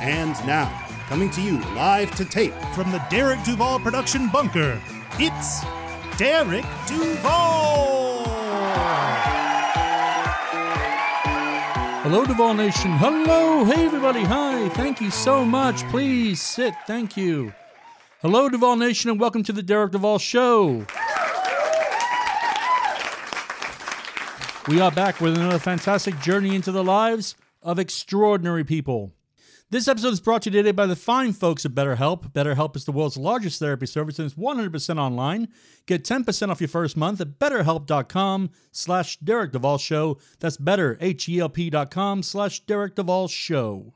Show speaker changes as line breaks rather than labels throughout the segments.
And now, coming to you live to tape
From the Derek Duvall production bunker, it's Derek Duvall!
Hello, Duvall Nation. Hello. Hey, everybody. Hi. Thank you so much. Please sit. Thank you. Hello, Duvall Nation, and welcome to the Derek Duvall Show. We are back with another fantastic journey into the lives of extraordinary people. This episode is brought to you today by the fine folks at BetterHelp. BetterHelp is the world's largest therapy service and it's 100% online. Get 10% off your first month at betterhelp.com slash Derek Duvall Show. That's better, H-E-L-P dot com slash Derek Duvall Show.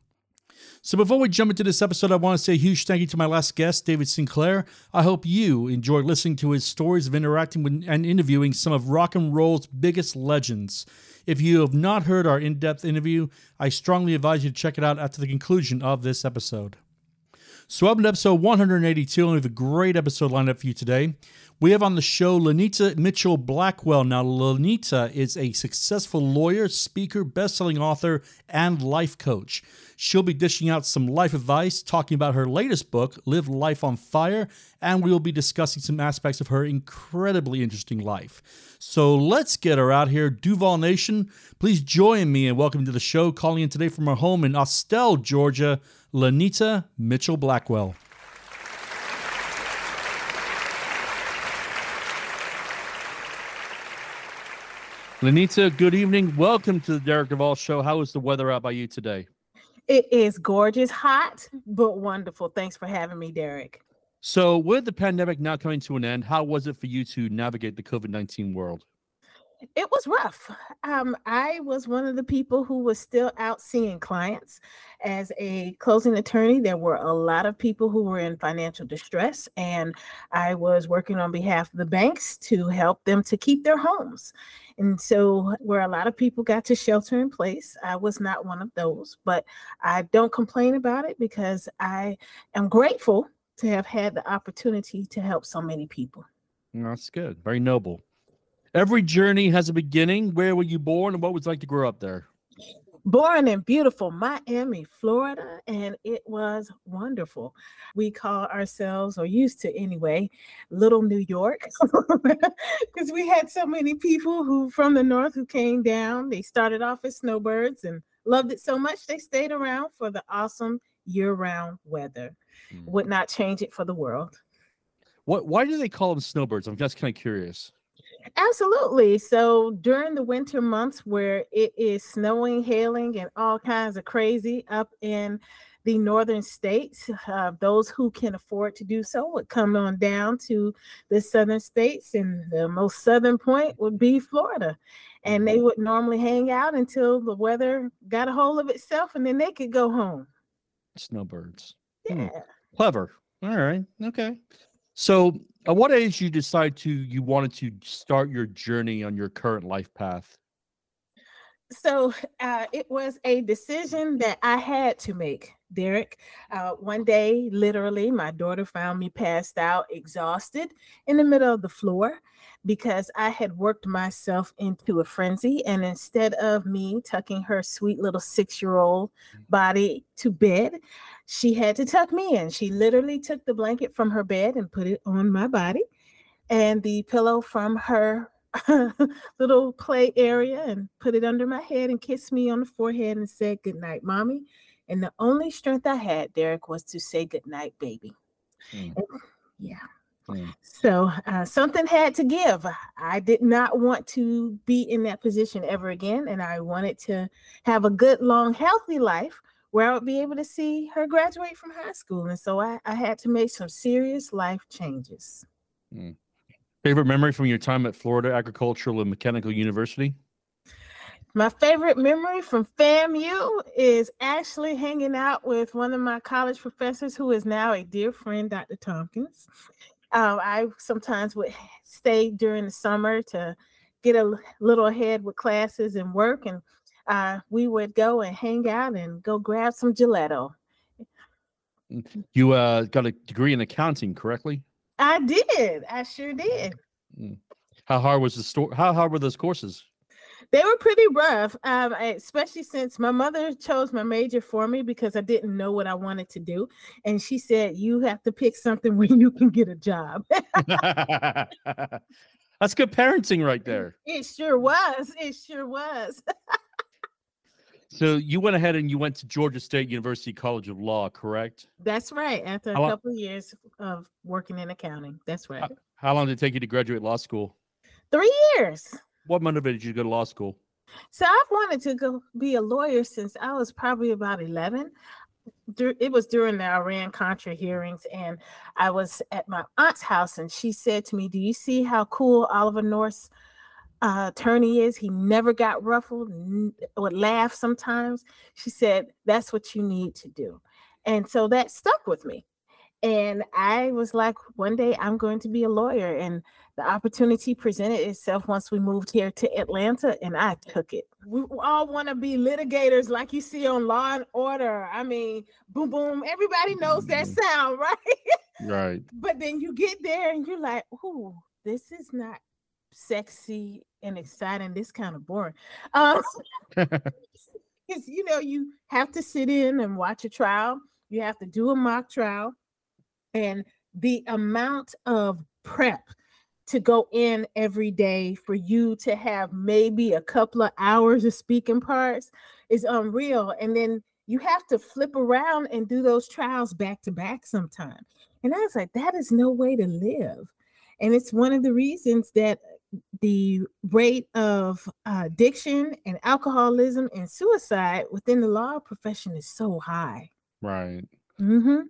So before we jump into this episode, I want to say a huge thank you to my last guest, David Sinclair. I hope you enjoyed listening to his stories of interacting with and interviewing some of rock and roll's biggest legends. If you have not heard our in depth interview, I strongly advise you to check it out after the conclusion of this episode. So, up in episode 182, and we have a great episode lined up for you today. We have on the show Lynita Mitchell Blackwell. Now, Lynita is a successful lawyer, speaker, best-selling author, and life coach. She'll be dishing out some life advice, talking about her latest book, Live Life on Fire, and we will be discussing some aspects of her incredibly interesting life. So let's get her out here. Duvall Nation, please join me and welcome to the show. Calling in today from her home in Austell, Georgia, Lynita Mitchell Blackwell. Lynita, good evening. Welcome to the Derek Duvall Show. How is the weather out by you today?
It is gorgeous, hot, but wonderful. Thanks for having me, Derek.
So, with the pandemic now coming to an end, how was it for you to navigate the COVID 19 world?
It was rough. Um, I was one of the people who was still out seeing clients. As a closing attorney, there were a lot of people who were in financial distress, and I was working on behalf of the banks to help them to keep their homes. And so, where a lot of people got to shelter in place, I was not one of those, but I don't complain about it because I am grateful to have had the opportunity to help so many people.
That's good. Very noble. Every journey has a beginning. Where were you born and what was it like to grow up there?
Born in beautiful Miami, Florida, and it was wonderful. We call ourselves, or used to anyway, Little New York, because we had so many people who from the north who came down. They started off as snowbirds and loved it so much they stayed around for the awesome year-round weather.
Mm.
Would not change it for the world.
What? Why do they call them snowbirds? I'm just kind of curious.
Absolutely. So during the winter months where it is snowing, hailing, and all kinds of crazy up in the northern states, uh, those who can afford to do so would come on down to the southern states, and the most southern point would be Florida. And they would normally hang out until the weather got a hold of itself, and then they could go home.
Snowbirds. Hmm. Clever. All right. Okay. So, at what age you decide to you wanted to start your journey on your current life path?
So uh, it was a decision that I had to make, Derek. Uh, one day, literally, my daughter found me passed out, exhausted in the middle of the floor because I had worked myself into a frenzy. And instead of me tucking her sweet little six year old body to bed, she had to tuck me in. She literally took the blanket from her bed and put it on my body, and the pillow from her little play area and put it under my head and kissed me on the forehead and said, Good night, mommy. And the only strength I had, Derek, was to say good night, baby.
Mm.
And- yeah.
Mm.
So uh, something had to give. I did not want to be in that position ever again. And I wanted to have a good, long, healthy life where I would be able to see her graduate from high school. And so I, I had to make some serious life changes.
Favorite memory from your time at Florida Agricultural and Mechanical University?
My favorite memory from FAMU is actually hanging out with one of my college professors who is now a dear friend, Dr. Tompkins. Um, I sometimes would stay during the summer to get a little ahead with classes and work, and uh, we would go and hang out and go grab some gelato.
Mm, you uh, got a degree in accounting, correctly?
I did. I sure did.
Mm. How hard was the store? How hard were those courses?
They were pretty rough, um, especially since my mother chose my major for me because I didn't know what I wanted to do, and she said, "You have to pick something where you can get a job."
That's good parenting right there.
It sure was. It sure was.
so you went ahead and you went to Georgia State University College of Law, correct?
That's right. After a how couple of years of working in accounting. That's right. How,
how long did it take you to graduate law school?
Three years.
What motivated you to go to law school?
So I've wanted to go be a lawyer since I was probably about 11 it was during the Iran Contra hearings, and I was at my aunt's house, and she said to me, "Do you see how cool Oliver North's uh, attorney is? He never got ruffled, n- would laugh sometimes." She said, "That's what you need to do," and so that stuck with me. And I was like, one day I'm going to be a lawyer, and the opportunity presented itself once we moved here to Atlanta, and I took it. We all want to be litigators, like you see on Law and Order. I mean, boom, boom. Everybody knows that mm-hmm. sound, right?
Right.
but then you get there, and you're like, "Ooh, this is not sexy and exciting. This kind of boring." Um, because you know you have to sit in and watch a trial. You have to do a mock trial, and the amount of prep to go in every day for you to have maybe a couple of hours of speaking parts is unreal. And then you have to flip around and do those trials back to back sometimes. And I was like, that is no way to live. And it's one of the reasons that the rate of uh, addiction and alcoholism and suicide within the law profession is so high.
Right.
Mm-hmm.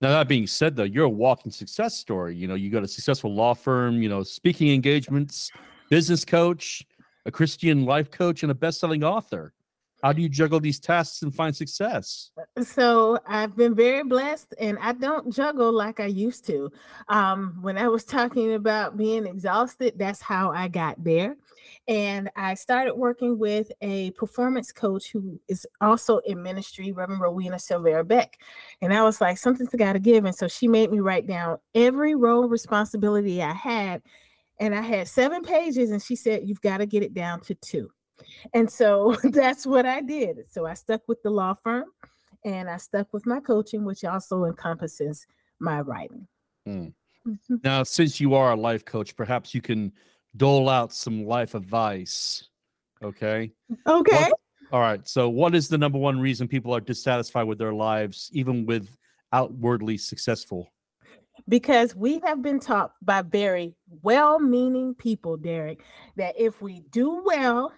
Now that being said, though, you're a walking success story. You know, you got a successful law firm. You know, speaking engagements, business coach, a Christian life coach, and a best-selling author. How do you juggle these tasks and find success?
So I've been very blessed, and I don't juggle like I used to. Um, when I was talking about being exhausted, that's how I got there. And I started working with a performance coach who is also in ministry, Reverend Rowena Silvera Beck. And I was like, something's got to give. And so she made me write down every role responsibility I had. And I had seven pages, and she said, You've got to get it down to two. And so that's what I did. So I stuck with the law firm and I stuck with my coaching, which also encompasses my writing.
Mm. Mm-hmm. Now, since you are a life coach, perhaps you can dole out some life advice. Okay.
Okay.
What, all right. So, what is the number one reason people are dissatisfied with their lives, even with outwardly successful?
because we have been taught by very well meaning people, Derek, that if we do well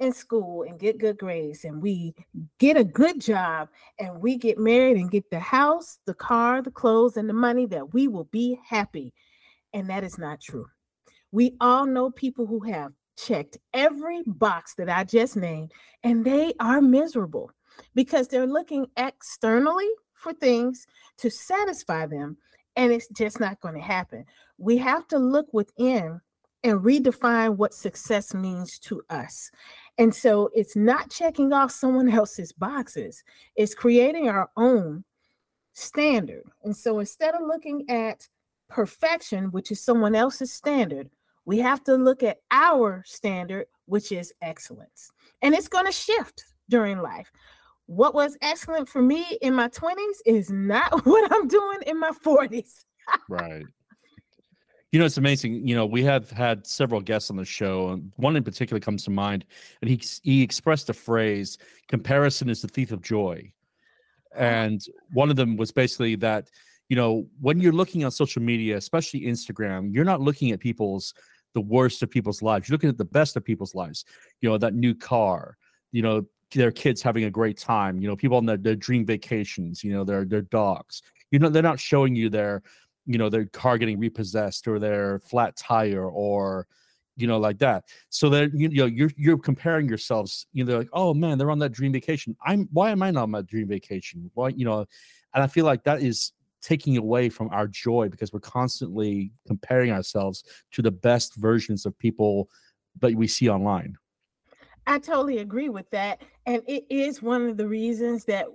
in school and get good grades and we get a good job and we get married and get the house, the car, the clothes, and the money, that we will be happy. And that is not true. We all know people who have checked every box that I just named and they are miserable because they're looking externally for things to satisfy them and it's just not going to happen. We have to look within and redefine what success means to us. And so it's not checking off someone else's boxes, it's creating our own standard. And so instead of looking at perfection, which is someone else's standard, we have to look at our standard, which is excellence. And it's going to shift during life. What was excellent for me in my 20s is not what I'm doing in my 40s.
right. You know, it's amazing. You know, we have had several guests on the show, and one in particular comes to mind, and he he expressed a phrase: "Comparison is the thief of joy." And one of them was basically that, you know, when you're looking on social media, especially Instagram, you're not looking at people's the worst of people's lives. You're looking at the best of people's lives. You know, that new car. You know, their kids having a great time. You know, people on their, their dream vacations. You know, their their dogs. You know, they're not showing you their you know their car getting repossessed or their flat tire or you know, like that. So that you know you're you're comparing yourselves. You know, like oh man, they're on that dream vacation. I'm why am I not on my dream vacation? Why you know, and I feel like that is taking away from our joy because we're constantly comparing ourselves to the best versions of people that we see online.
I totally agree with that. And it is one of the reasons that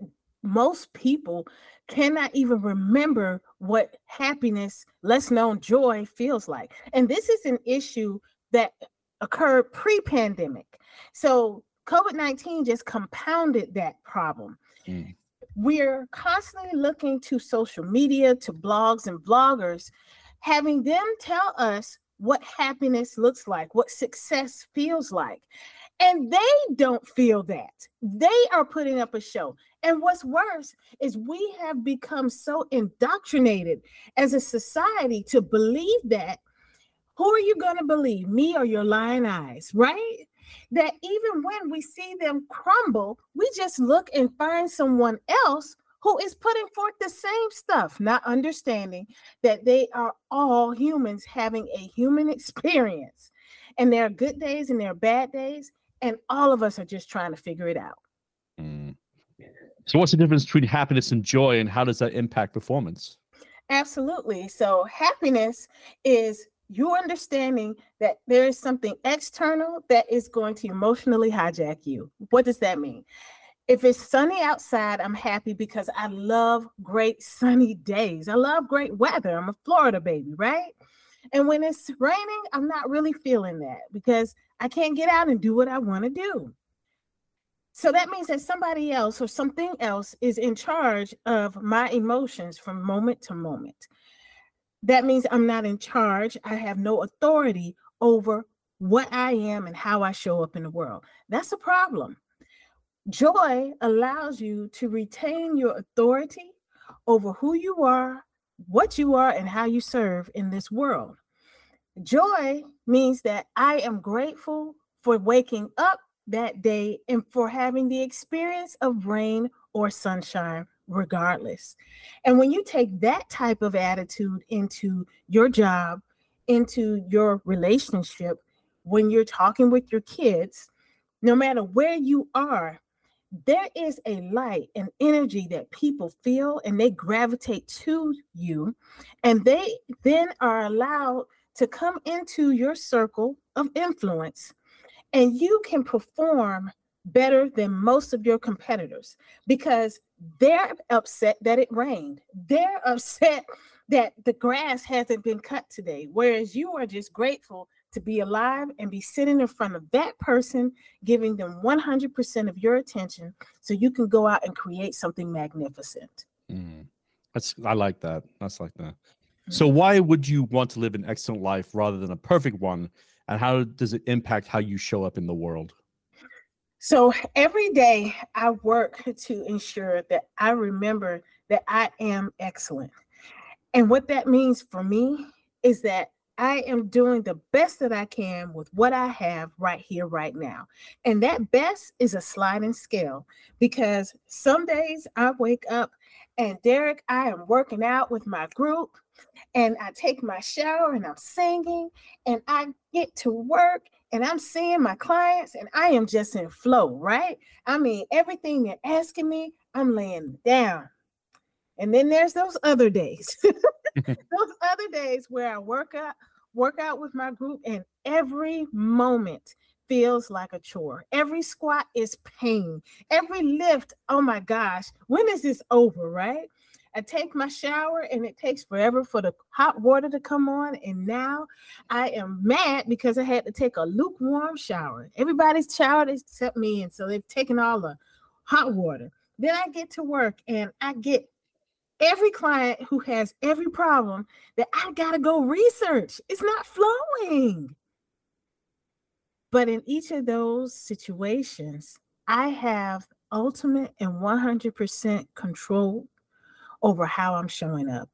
most people cannot even remember what happiness, less known joy, feels like. And this is an issue that occurred pre pandemic. So COVID 19 just compounded that problem. Mm. We're constantly looking to social media, to blogs and bloggers, having them tell us what happiness looks like, what success feels like. And they don't feel that. They are putting up a show. And what's worse is we have become so indoctrinated as a society to believe that who are you going to believe, me or your lying eyes, right? That even when we see them crumble, we just look and find someone else who is putting forth the same stuff, not understanding that they are all humans having a human experience. And there are good days and there are bad days and all of us are just trying to figure it out.
So, what's the difference between happiness and joy, and how does that impact performance?
Absolutely. So, happiness is you understanding that there is something external that is going to emotionally hijack you. What does that mean? If it's sunny outside, I'm happy because I love great sunny days. I love great weather. I'm a Florida baby, right? And when it's raining, I'm not really feeling that because I can't get out and do what I want to do. So that means that somebody else or something else is in charge of my emotions from moment to moment. That means I'm not in charge. I have no authority over what I am and how I show up in the world. That's a problem. Joy allows you to retain your authority over who you are, what you are, and how you serve in this world. Joy means that I am grateful for waking up that day and for having the experience of rain or sunshine, regardless. And when you take that type of attitude into your job, into your relationship, when you're talking with your kids, no matter where you are, there is a light and energy that people feel and they gravitate to you. And they then are allowed to come into your circle of influence and you can perform better than most of your competitors because they're upset that it rained. They're upset that the grass hasn't been cut today, whereas you are just grateful to be alive and be sitting in front of that person, giving them 100% of your attention so you can go out and create something magnificent.
Mm. That's I like that. That's like that. So why would you want to live an excellent life rather than a perfect one? And how does it impact how you show up in the world?
So every day I work to ensure that I remember that I am excellent. And what that means for me is that I am doing the best that I can with what I have right here, right now. And that best is a sliding scale because some days I wake up and Derek, I am working out with my group and I take my shower and I'm singing and I get to work and I'm seeing my clients and I am just in flow, right? I mean, everything they're asking me, I'm laying down. And then there's those other days, those other days where I work out, work out with my group, and every moment feels like a chore. Every squat is pain. Every lift, oh my gosh, when is this over, right? I take my shower and it takes forever for the hot water to come on. And now I am mad because I had to take a lukewarm shower. Everybody's showered except me. And so they've taken all the hot water. Then I get to work and I get every client who has every problem that I got to go research. It's not flowing. But in each of those situations, I have ultimate and 100% control over how I'm showing up.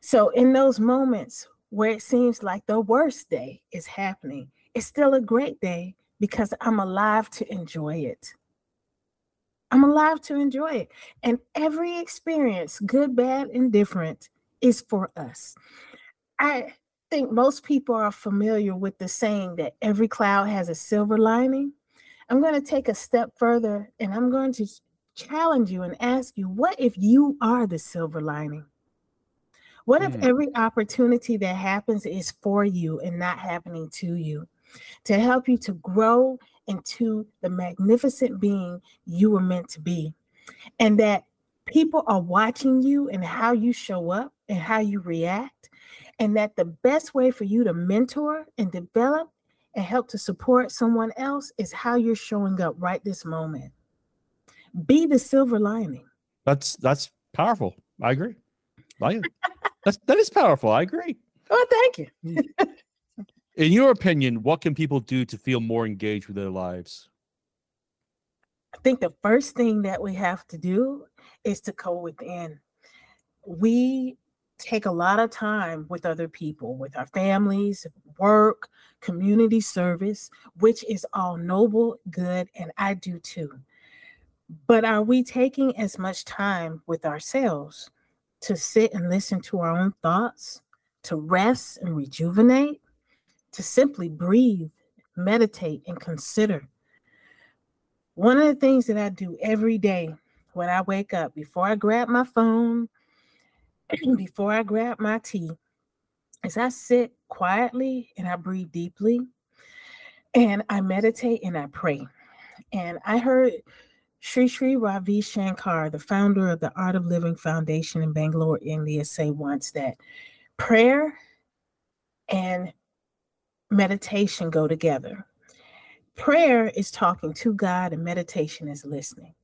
So, in those moments where it seems like the worst day is happening, it's still a great day because I'm alive to enjoy it. I'm alive to enjoy it. And every experience, good, bad, and different, is for us. I think most people are familiar with the saying that every cloud has a silver lining. I'm going to take a step further and I'm going to challenge you and ask you what if you are the silver lining? What if mm. every opportunity that happens is for you and not happening to you to help you to grow into the magnificent being you were meant to be? And that people are watching you and how you show up and how you react. And that the best way for you to mentor and develop and help to support someone else is how you're showing up right this moment. Be the silver lining.
That's that's powerful. I agree. That's that is powerful. I agree.
Oh, thank you.
In your opinion, what can people do to feel more engaged with their lives?
I think the first thing that we have to do is to go within. We take a lot of time with other people, with our families, work, community service, which is all noble, good, and I do too. But are we taking as much time with ourselves to sit and listen to our own thoughts, to rest and rejuvenate, to simply breathe, meditate, and consider? One of the things that I do every day when I wake up, before I grab my phone, before I grab my tea, is I sit quietly and I breathe deeply and I meditate and I pray. And I heard Sri Sri Ravi Shankar, the founder of the Art of Living Foundation in Bangalore, India, say once that prayer and meditation go together. Prayer is talking to God, and meditation is listening.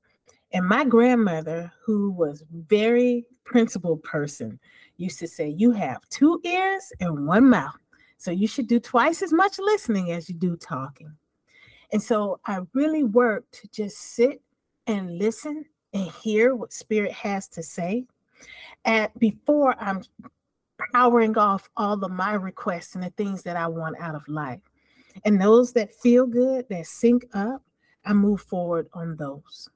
And my grandmother, who was very principled person, used to say, "You have two ears and one mouth, so you should do twice as much listening as you do talking." And so I really work to just sit and listen and hear what spirit has to say at before i'm powering off all of my requests and the things that i want out of life and those that feel good that sync up i move forward on those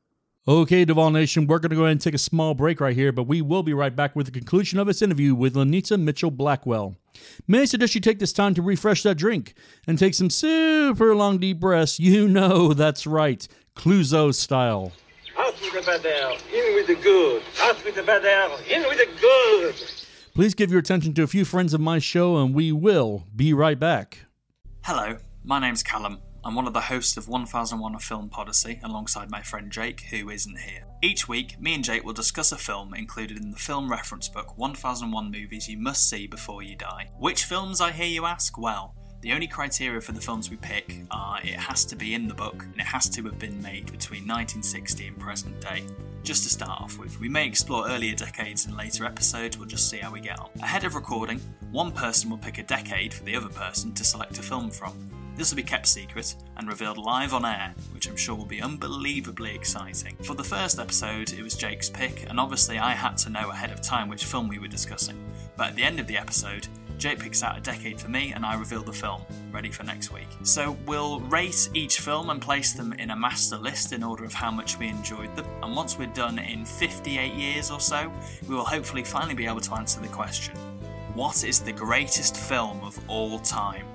Okay, Duvall Nation, we're going to go ahead and take a small break right here, but we will be right back with the conclusion of this interview with Lynita Mitchell Blackwell. May I suggest you take this time to refresh that drink and take some super long deep breaths? You know that's right. Clouseau style.
Out with the bad air, in with the good. Out with the bad air, in with the good.
Please give your attention to a few friends of my show, and we will be right back.
Hello, my name's Callum. I'm one of the hosts of 1001 A Film Podyssey alongside my friend Jake, who isn't here. Each week, me and Jake will discuss a film included in the film reference book 1001 Movies You Must See Before You Die. Which films, I hear you ask? Well, the only criteria for the films we pick are it has to be in the book and it has to have been made between 1960 and present day. Just to start off with, we may explore earlier decades in later episodes, we'll just see how we get on. Ahead of recording, one person will pick a decade for the other person to select a film from. This will be kept secret and revealed live on air, which I'm sure will be unbelievably exciting. For the first episode, it was Jake's pick, and obviously I had to know ahead of time which film we were discussing. But at the end of the episode, Jake picks out a decade for me, and I reveal the film, ready for next week. So we'll rate each film and place them in a master list in order of how much we enjoyed them. And once we're done in 58 years or so, we will hopefully finally be able to answer the question What is the greatest film of all time?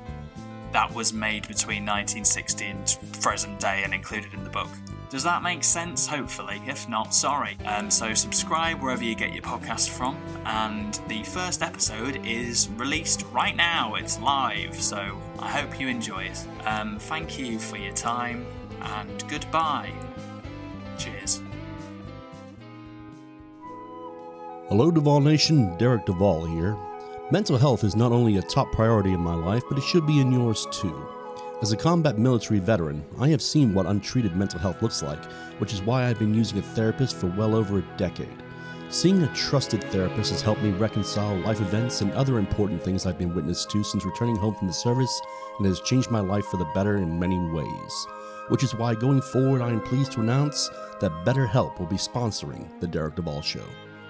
That was made between 1960 and present day and included in the book. Does that make sense? Hopefully. If not, sorry. Um, so subscribe wherever you get your podcast from. And the first episode is released right now. It's live. So I hope you enjoy it. Um, thank you for your time and goodbye. Cheers.
Hello, Duvall Nation. Derek Duvall here. Mental health is not only a top priority in my life, but it should be in yours too. As a combat military veteran, I have seen what untreated mental health looks like, which is why I've been using a therapist for well over a decade. Seeing a trusted therapist has helped me reconcile life events and other important things I've been witness to since returning home from the service and has changed my life for the better in many ways. Which is why going forward I am pleased to announce that BetterHelp will be sponsoring The Derek Duvall Show.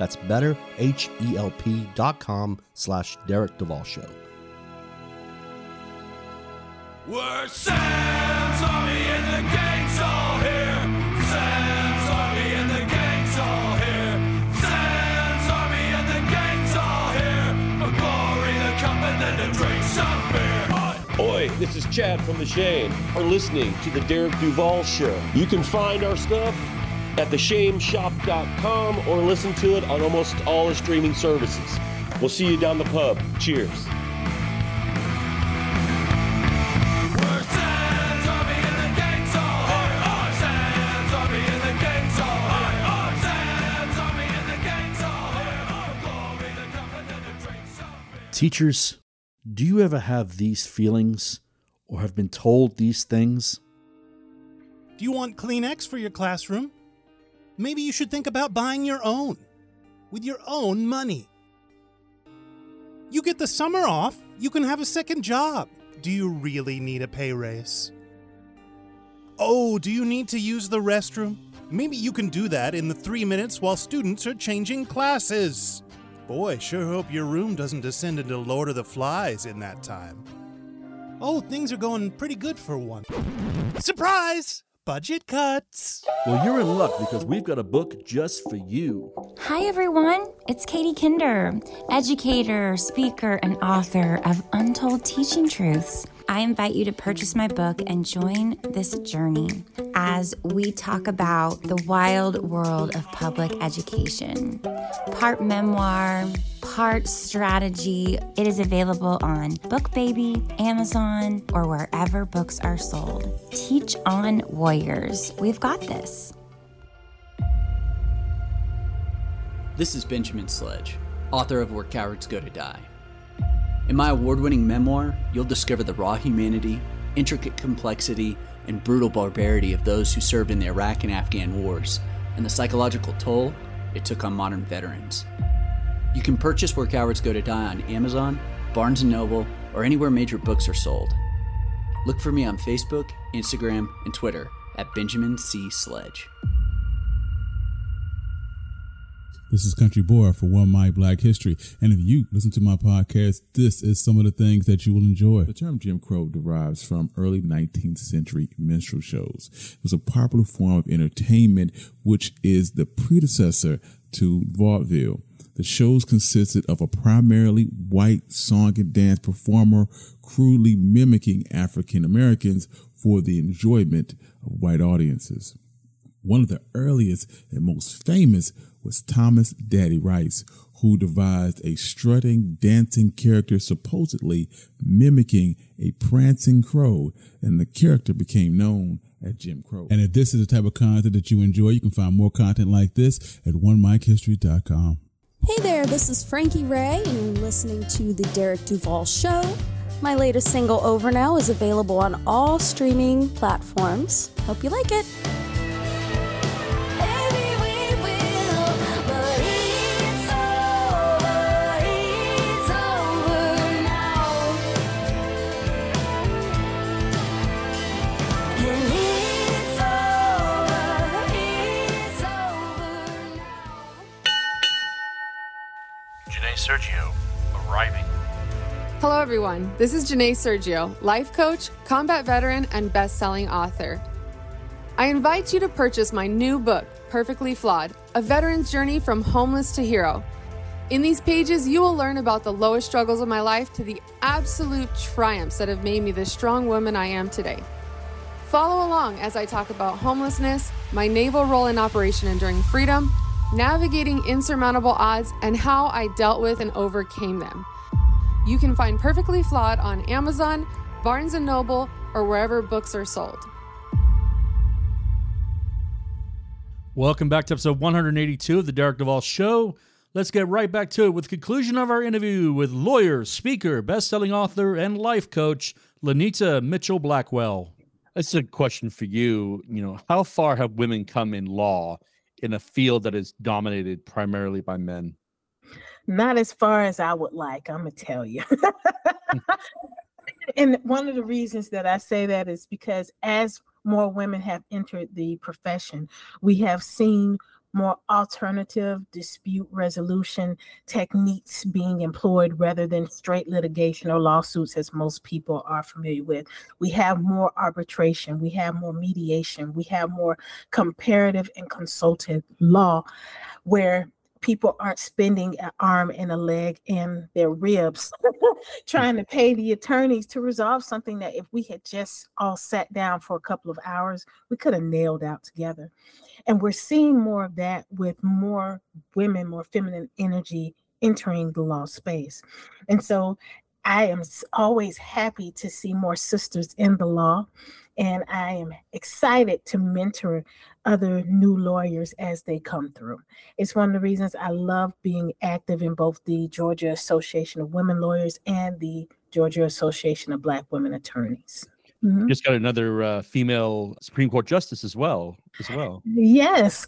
That's betterhelp.com slash Derek Duvall Show.
We're Sam's Army and the gang's all here. Sam's Army and the gang's all here. Sam's Army and the gang's all here. For glory to come and then to drink some beer.
Oi, this is Chad from The Shame. Are listening to the Derek Duvall Show. You can find our stuff at theshameshop.com or listen to it on almost all the streaming services. We'll see you down the pub. Cheers.
Oh. Oh. Oh.
Teachers, do you ever have these feelings or have been told these things?
Do you want Kleenex for your classroom? Maybe you should think about buying your own with your own money. You get the summer off, you can have a second job. Do you really need a pay raise? Oh, do you need to use the restroom? Maybe you can do that in the three minutes while students are changing classes. Boy, sure hope your room doesn't descend into Lord of the Flies in that time. Oh, things are going pretty good for one. Surprise! Budget cuts!
Well, you're in luck because we've got a book just for you.
Hi, everyone. It's Katie Kinder, educator, speaker, and author of Untold Teaching Truths. I invite you to purchase my book and join this journey as we talk about the wild world of public education. Part memoir, part strategy. It is available on BookBaby, Amazon, or wherever books are sold. Teach on Warriors. We've got this.
This is Benjamin Sledge, author of Where Cowards Go to Die. In my award winning memoir, you'll discover the raw humanity, intricate complexity, and brutal barbarity of those who served in the Iraq and Afghan wars, and the psychological toll it took on modern veterans. You can purchase Where Cowards Go to Die on Amazon, Barnes & Noble, or anywhere major books are sold. Look for me on Facebook, Instagram, and Twitter at Benjamin C. Sledge.
This is Country Boy for One My Black History. And if you listen to my podcast, this is some of the things that you will enjoy. The term Jim Crow derives from early 19th century minstrel shows. It was a popular form of entertainment, which is the predecessor to vaudeville. The shows consisted of a primarily white song and dance performer crudely mimicking African Americans for the enjoyment of white audiences. One of the earliest and most famous was Thomas Daddy Rice, who devised a strutting, dancing character supposedly mimicking a prancing crow, and the character became known as Jim Crow. And if this is the type of content that you enjoy, you can find more content like this at onemichistory.com.
Hey there, this is Frankie Ray, and you're listening to The Derek Duvall Show. My latest single, Over Now, is available on all streaming platforms. Hope you like it.
Sergio, arriving.
Hello, everyone. This is Janae Sergio, life coach, combat veteran, and best selling author. I invite you to purchase my new book, Perfectly Flawed A Veteran's Journey from Homeless to Hero. In these pages, you will learn about the lowest struggles of my life to the absolute triumphs that have made me the strong woman I am today. Follow along as I talk about homelessness, my naval role in Operation Enduring Freedom, navigating insurmountable odds, and how I dealt with and overcame them. You can find Perfectly Flawed on Amazon, Barnes & Noble, or wherever books are sold.
Welcome back to episode 182 of the Derek Duvall Show. Let's get right back to it with the conclusion of our interview with lawyer, speaker, best-selling author, and life coach Lynita Mitchell Blackwell.
That's a question for you. You know, how far have women come in law in a field that is dominated primarily by men?
Not as far as I would like, I'm gonna tell you. and one of the reasons that I say that is because as more women have entered the profession, we have seen more alternative dispute resolution techniques being employed rather than straight litigation or lawsuits, as most people are familiar with. We have more arbitration, we have more mediation, we have more comparative and consultative law where people aren't spending an arm and a leg and their ribs trying to pay the attorneys to resolve something that if we had just all sat down for a couple of hours, we could have nailed out together. And we're seeing more of that with more women, more feminine energy entering the law space. And so I am always happy to see more sisters in the law. And I am excited to mentor other new lawyers as they come through. It's one of the reasons I love being active in both the Georgia Association of Women Lawyers and the Georgia Association of Black Women Attorneys. Mm-hmm.
Just got another uh, female Supreme Court justice as well. As well.
Yes.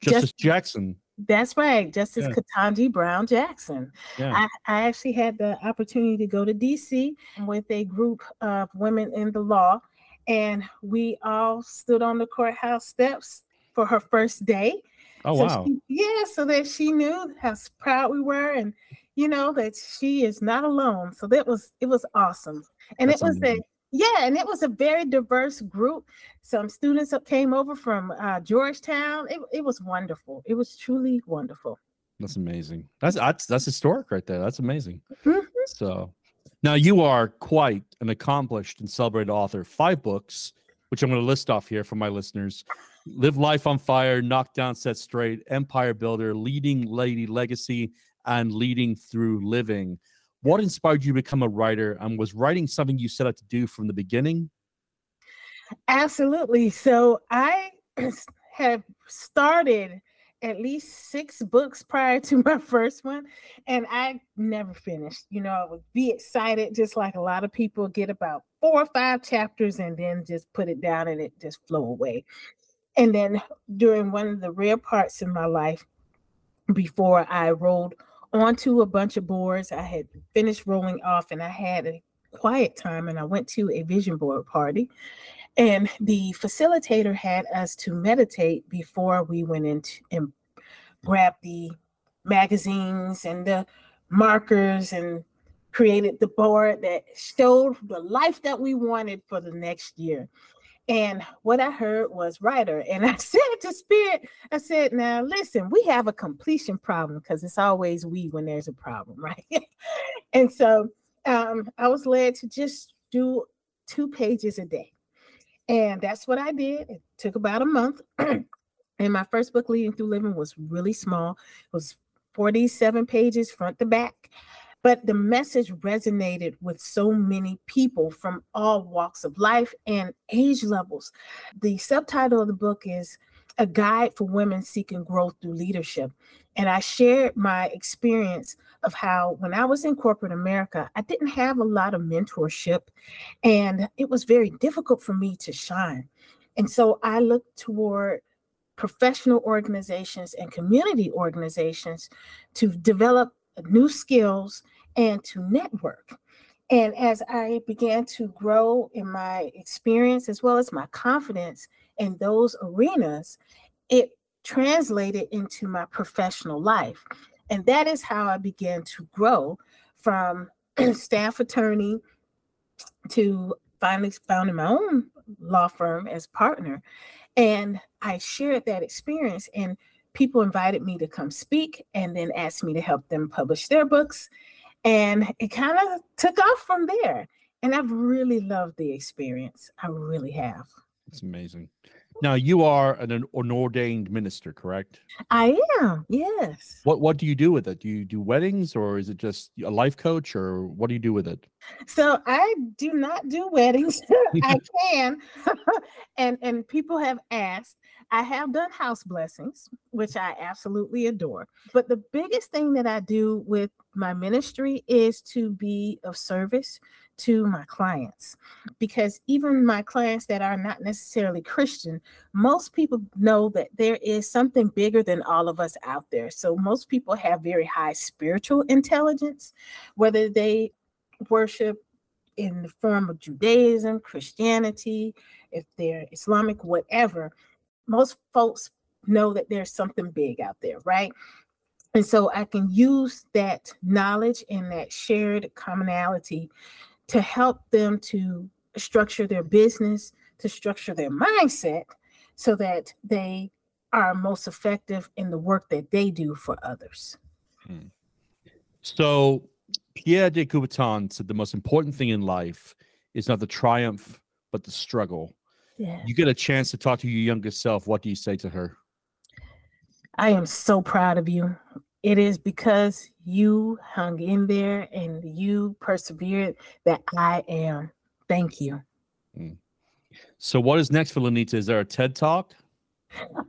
Justice Just, Jackson.
That's right, Justice yeah. Ketanji Brown Jackson. Yeah. I, I actually had the opportunity to go to DC with a group of women in the law and we all stood on the courthouse steps for her first day.
Oh
so
wow!
She, yeah, so that she knew how proud we were, and you know that she is not alone. So that was it was awesome, and That's it was amazing. a yeah, and it was a very diverse group. Some students came over from uh, Georgetown. It, it was wonderful. It was truly wonderful.
That's amazing. That's that's that's historic right there. That's amazing.
Mm-hmm.
So now, you are quite an accomplished and celebrated author. Five books, which I'm going to list off here for my listeners Live Life on Fire, Knock Down, Set Straight, Empire Builder, Leading Lady Legacy, and Leading Through Living. What inspired you to become a writer? And was writing something you set out to do from the beginning?
Absolutely. So I have started at least six books prior to my first one, and I never finished. You know, I would be excited, just like a lot of people get about four or five chapters and then just put it down and it just flow away. And then during one of the rare parts in my life, before I rolled onto a bunch of boards, I had finished rolling off and I had a quiet time and I went to a vision board party and the facilitator had us to meditate before we went in and grabbed the magazines and the markers and created the board that showed the life that we wanted for the next year. And what I heard was writer. And I said to Spirit, I said, now listen, we have a completion problem because it's always we when there's a problem, right? and so um, I was led to just do two pages a day. And that's what I did. It took about a month. and my first book, Leading Through Living, was really small. It was 47 pages front to back. But the message resonated with so many people from all walks of life and age levels. The subtitle of the book is A Guide for Women Seeking Growth Through Leadership. And I shared my experience of how, when I was in corporate America, I didn't have a lot of mentorship and it was very difficult for me to shine. And so I looked toward professional organizations and community organizations to develop new skills and to network. And as I began to grow in my experience as well as my confidence in those arenas, it translated into my professional life. And that is how I began to grow from staff attorney to finally founding my own law firm as partner. And I shared that experience, and people invited me to come speak and then asked me to help them publish their books. And it kind of took off from there. And I've really loved the experience. I really have.
It's amazing.
Now you are an, an ordained minister, correct?
I am, yes.
What what do you do with it? Do you do weddings or is it just a life coach or what do you do with it?
So I do not do weddings. I can. and and people have asked. I have done house blessings, which I absolutely adore. But the biggest thing that I do with my ministry is to be of service to my clients because even my clients that are not necessarily Christian, most people know that there is something bigger than all of us out there. So most people have very high spiritual intelligence, whether they worship in the form of Judaism, Christianity, if they're Islamic, whatever. Most folks know that there's something big out there, right? And so I can use that knowledge and that shared commonality to help them to structure their business, to structure their mindset so that they are most effective in the work that they do for others. Hmm.
So Pierre de Coubertin said the most important thing in life is not the triumph, but the struggle.
Yeah.
You get a chance to talk to your younger self. What do you say to her?
I am so proud of you. It is because you hung in there and you persevered that I am. Thank you. Hmm.
So what is next for Lynita? Is there a TED talk?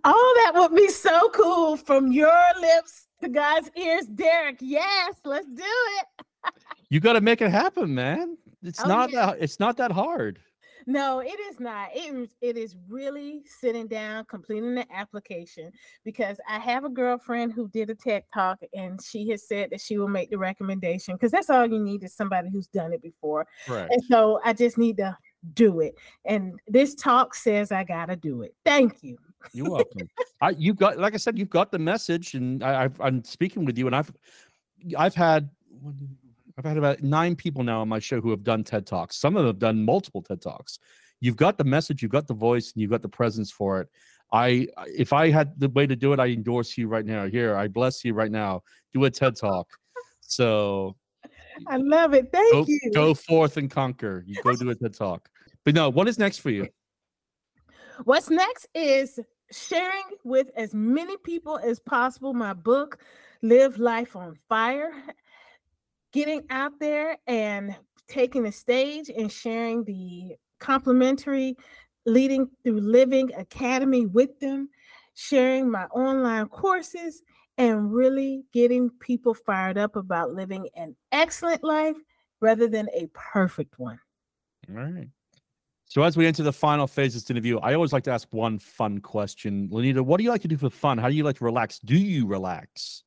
Oh, that would be so cool from your lips to God's ears, Derek. Yes, let's do it.
You got to make it happen, man. It's
Oh,
not
yeah.
that it's not that hard.
No, it is not. It, is- it is really sitting down, completing the application because I have a girlfriend who did a TED talk and she has said that she will make the recommendation because that's all you need is somebody who's done it before.
Right.
And so I just need to do it. And this talk says I got to do it. Thank you.
You're welcome. I you got like I said, you've got the message, and I, I've, I'm speaking with you, and I've I've had I've had about nine people now on my show who have done TED talks. Some of them have done multiple TED talks. You've got the message, you've got the voice, and you've got the presence for it. I if I had the way to do it, I endorse you right now. Here, I bless you right now. Do a TED talk. So
I love it. Thank
go,
you.
go forth and conquer. You go do a TED talk. But no, what is next for you?
What's next is sharing with as many people as possible my book, Live Life on Fire. Getting out there and taking the stage and sharing the complimentary Leading Through Living Academy with them, sharing my online courses, and really getting people fired up about living an excellent life rather than a perfect one.
All right. So as we enter the final phase of this interview, I always like to ask one fun question. Lynita, what do you like to do for fun? How do you like to relax? Do you relax?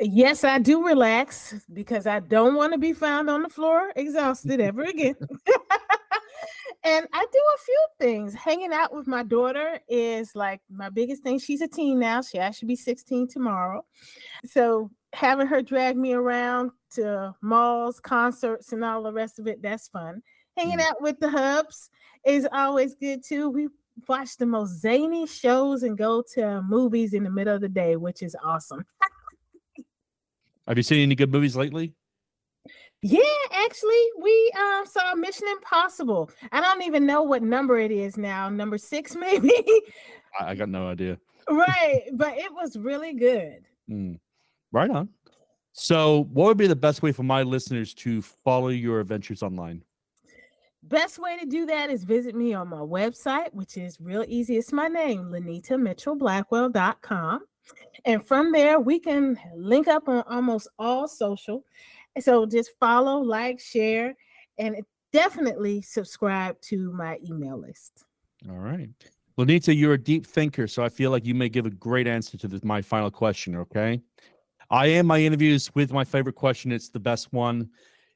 Yes, I do relax because I don't want to be found on the floor exhausted ever again. and I do a few things. Hanging out with my daughter is like my biggest thing. She's a teen now. She actually be 16 tomorrow. So having her drag me around to malls, concerts, and all the rest of it, that's fun. Hanging mm. out with the hubs is always good too. We watch the most zany shows and go to movies in the middle of the day, which is awesome.
Have you seen any good movies lately?
Yeah, actually, we um saw Mission Impossible. I don't even know what number it is now. Number six, maybe.
I, I got no idea.
right, but it was really good.
Mm. Right on. So, what would be the best way for my listeners to follow your adventures online?
Best way to do that is visit me on my website, which is real easy. It's my name, LynitaMitchellBlackwell.com. And from there, we can link up on almost all social. So just follow, like, share, and definitely subscribe to my email list.
All right. Lynita, you're a deep thinker, so I feel like you may give a great answer to this, my final question, okay? I am my interviews with my favorite question. It's the best one.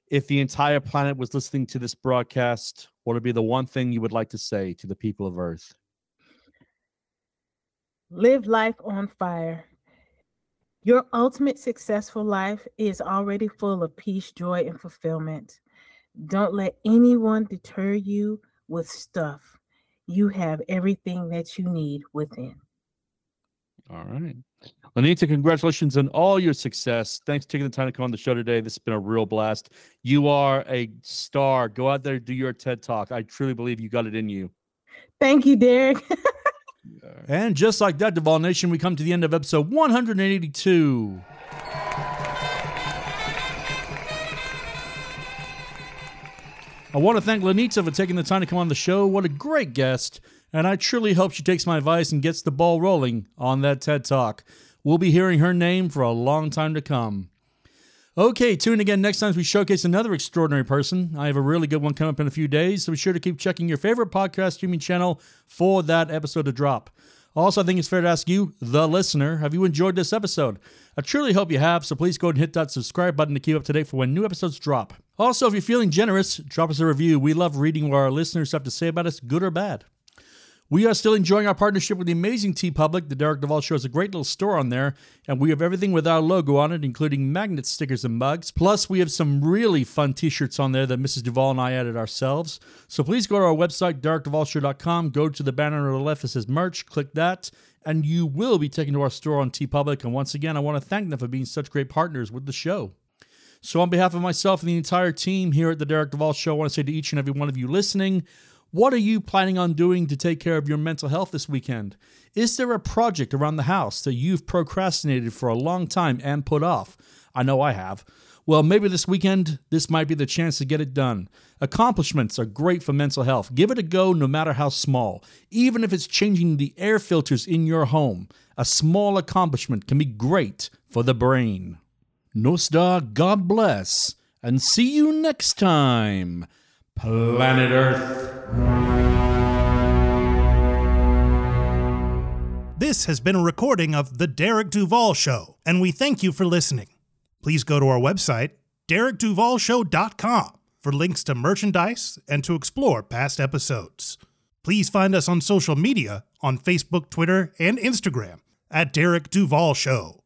If the entire planet was listening to this broadcast, what would be the one thing you would like to say to the people of Earth?
Live life on fire. Your ultimate successful life is already full of peace, joy, and fulfillment. Don't let anyone deter you with stuff. You have everything that you need within.
All right. Lynita, congratulations on all your success. Thanks for taking the time to come on the show today. This has been a real blast. You are a star. Go out there, do your TED talk. I truly believe you got it in you.
Thank you, Derek.
And just like that, Duvall Nation, we come to the end of episode 182. I want to thank Lynita for taking the time to come on the show. What a great guest. And I truly hope she takes my advice and gets the ball rolling on that TED Talk. We'll be hearing her name for a long time to come. Okay, tune in again next time as we showcase another extraordinary person. I have a really good one coming up in a few days, so be sure to keep checking your favorite podcast streaming channel for that episode to drop. Also, I think it's fair to ask you, the listener, have you enjoyed this episode? I truly hope you have, so please go ahead and hit that subscribe button to keep up to date for when new episodes drop. Also, if you're feeling generous, drop us a review. We love reading what our listeners have to say about us, good or bad. We are still enjoying our partnership with the amazing TeePublic. The Derek Duvall Show has a great little store on there, and we have everything with our logo on it, including magnets, stickers, and mugs. Plus, we have some really fun t shirts on there that Mrs. Duvall and I added ourselves. So please go to our website, derekduvallshow.com, go to the banner on the left that says merch, click that, and you will be taken to our store on TeePublic. And once again, I want to thank them for being such great partners with the show. So, on behalf of myself and the entire team here at the Derek Duvall Show, I want to say to each and every one of you listening, what are you planning on doing to take care of your mental health this weekend? Is there a project around the house that you've procrastinated for a long time and put off? I know I have. Well, maybe this weekend, this might be the chance to get it done. Accomplishments are great for mental health. Give it a go no matter how small. Even if it's changing the air filters in your home, a small accomplishment can be great for the brain. Nostar, God bless, and see you next time. Planet Earth.
This has been a recording of The Derek Duvall Show, and we thank you for listening. Please go to our website, derekduvallshow.com, for links to merchandise and to explore past episodes. Please find us on social media on Facebook, Twitter, and Instagram at Derek Duvall Show.